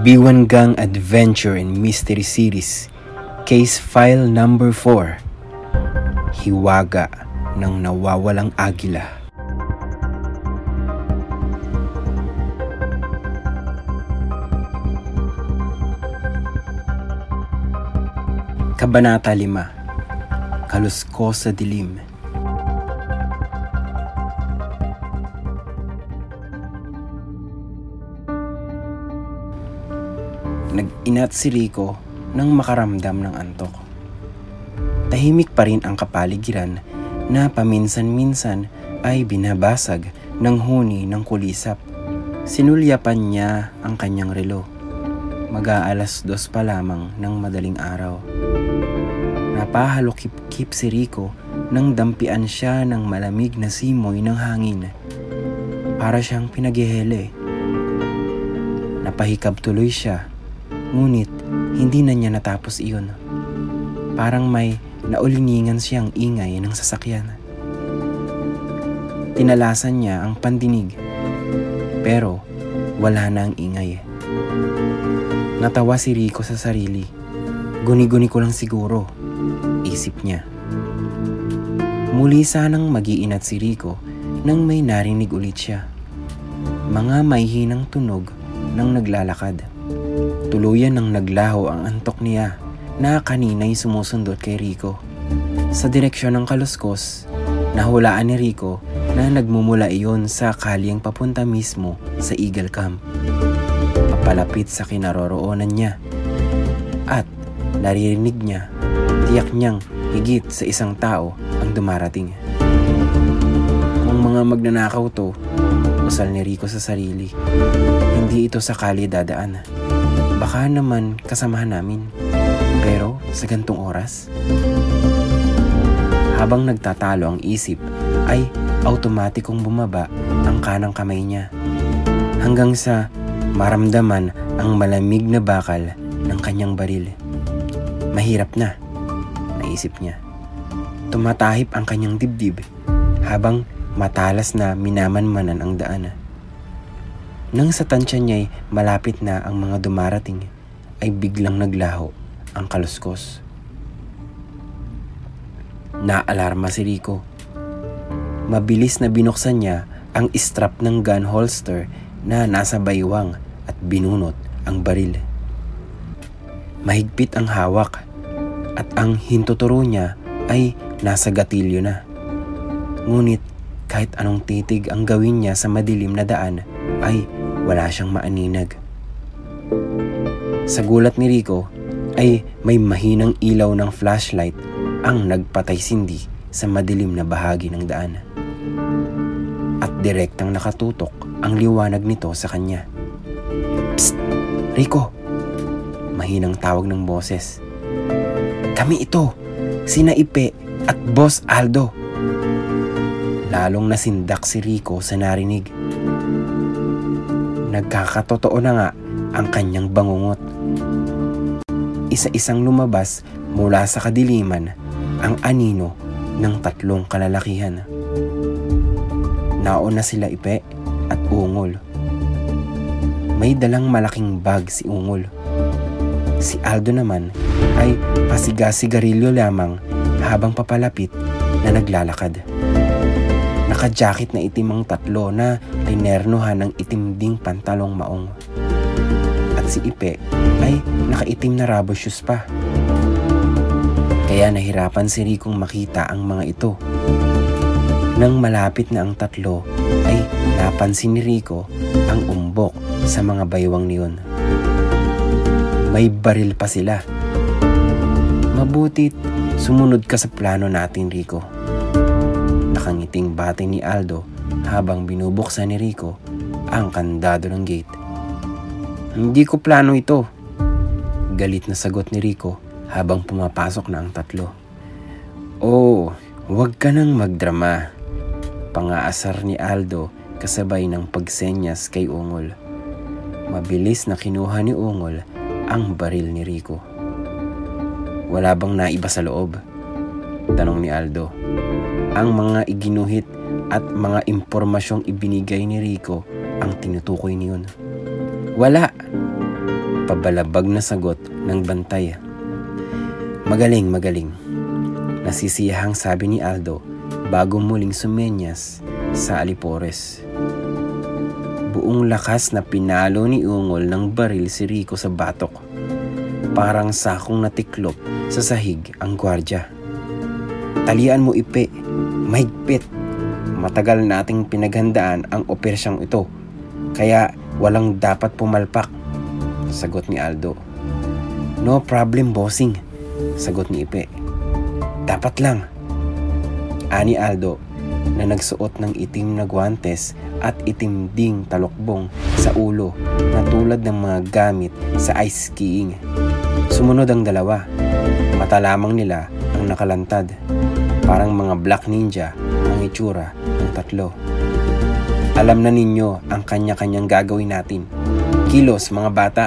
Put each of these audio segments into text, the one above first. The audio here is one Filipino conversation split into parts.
Biwangang Adventure and Mystery Series Case File Number 4 Hiwaga ng Nawawalang Agila. Kabanata 5 Kalusko sa Dilim Nag-inat si Rico nang makaramdam ng antok. Tahimik pa rin ang kapaligiran na paminsan-minsan ay binabasag ng huni ng kulisap. Sinulyapan niya ang kanyang relo. Mag-aalas dos pa lamang ng madaling araw. Napahalokip-kip si Rico nang dampian siya ng malamig na simoy ng hangin. Para siyang pinaghihele. Napahikab tuloy siya Ngunit, hindi na niya natapos iyon. Parang may nauliningan siyang ingay ng sasakyan. Tinalasan niya ang pandinig, pero wala na ang ingay. Natawa si Rico sa sarili. Guni-guni ko lang siguro, isip niya. Muli sanang magiinat si Rico nang may narinig ulit siya. Mga maihinang tunog ng naglalakad. Tuluyan nang naglaho ang antok niya na kanina'y sumusundot kay Rico. Sa direksyon ng kaluskos, nahulaan ni Rico na nagmumula iyon sa kalyang papunta mismo sa Eagle Camp. Papalapit sa kinaroroonan niya. At naririnig niya Tiyak niyang higit sa isang tao ang dumarating. Kung mga magnanakaw to, usal ni Rico sa sarili. Hindi ito sakali dadaan. Baka naman kasamahan namin. Pero sa gantong oras? Habang nagtatalo ang isip, ay automatikong bumaba ang kanang kamay niya. Hanggang sa maramdaman ang malamig na bakal ng kanyang baril. Mahirap na, naisip niya. Tumatahip ang kanyang dibdib habang matalas na minamanmanan ang daan. Nang sa tansya niya'y malapit na ang mga dumarating, ay biglang naglaho ang kaluskos. Naalarma si Rico. Mabilis na binuksan niya ang strap ng gun holster na nasa baywang at binunot ang baril. Mahigpit ang hawak at ang hintuturo niya ay nasa gatilyo na. Ngunit kahit anong titig ang gawin niya sa madilim na daan ay wala siyang maaninag. Sa gulat ni Rico ay may mahinang ilaw ng flashlight ang nagpatay sindi sa madilim na bahagi ng daan. At direktang nakatutok ang liwanag nito sa kanya. Psst! Rico! Mahinang tawag ng boses. Kami ito! Sina Ipe at Boss Aldo! Lalong nasindak si Rico sa narinig. Nagkakatotoo na nga ang kanyang bangungot. Isa-isang lumabas mula sa kadiliman ang anino ng tatlong kalalakihan. Nauna sila Ipe at Ungol. May dalang malaking bag si Ungol. Si Aldo naman ay pasiga-sigarilyo lamang habang papalapit na naglalakad. Naka-jacket na itim ang tatlo na tinernohan ng itim ding pantalong maong. At si Ipe ay nakaitim na rubber shoes pa. Kaya nahirapan si Ricong makita ang mga ito. Nang malapit na ang tatlo, ay napansin ni Rico ang umbok sa mga baywang niyon. May baril pa sila. Mabutit, sumunod ka sa plano natin, Rico. Nakangiting bati ni Aldo habang binubuksan ni Rico ang kandado ng gate. Hindi ko plano ito. Galit na sagot ni Rico habang pumapasok na ang tatlo. Oh, huwag ka nang magdrama. Pangaasar ni Aldo kasabay ng pagsenyas kay Ungol. Mabilis na kinuha ni Ungol ang baril ni Rico. Wala bang naiba sa loob? Tanong ni Aldo. Ang mga iginuhit at mga impormasyong ibinigay ni Rico ang tinutukoy niyon. Wala! Pabalabag na sagot ng bantay. Magaling, magaling. Nasisiyahang sabi ni Aldo bago muling sumenyas sa Alipores. Buong lakas na pinalo ni Ungol ng baril si Rico sa batok. Parang sakong natiklop sa sahig ang gwardya. Talian mo ipe, mahigpit. Matagal nating pinaghandaan ang operasyong ito, kaya walang dapat pumalpak. Sagot ni Aldo. No problem, bossing. Sagot ni Ipe. Dapat lang. Ani Aldo na nagsuot ng itim na guantes at itim ding talokbong sa ulo na tulad ng mga gamit sa ice skiing. Sumunod ang dalawa. Mata lamang nila ang nakalantad. Parang mga black ninja ang itsura ng tatlo. Alam na ninyo ang kanya-kanyang gagawin natin. Kilos mga bata.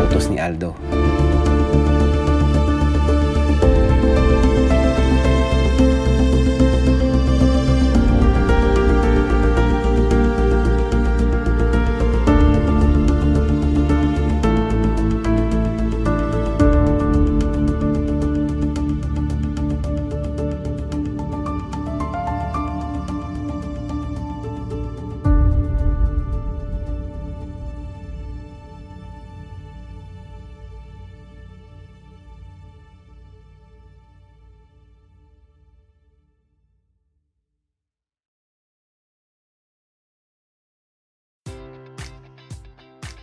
Utos ni Aldo.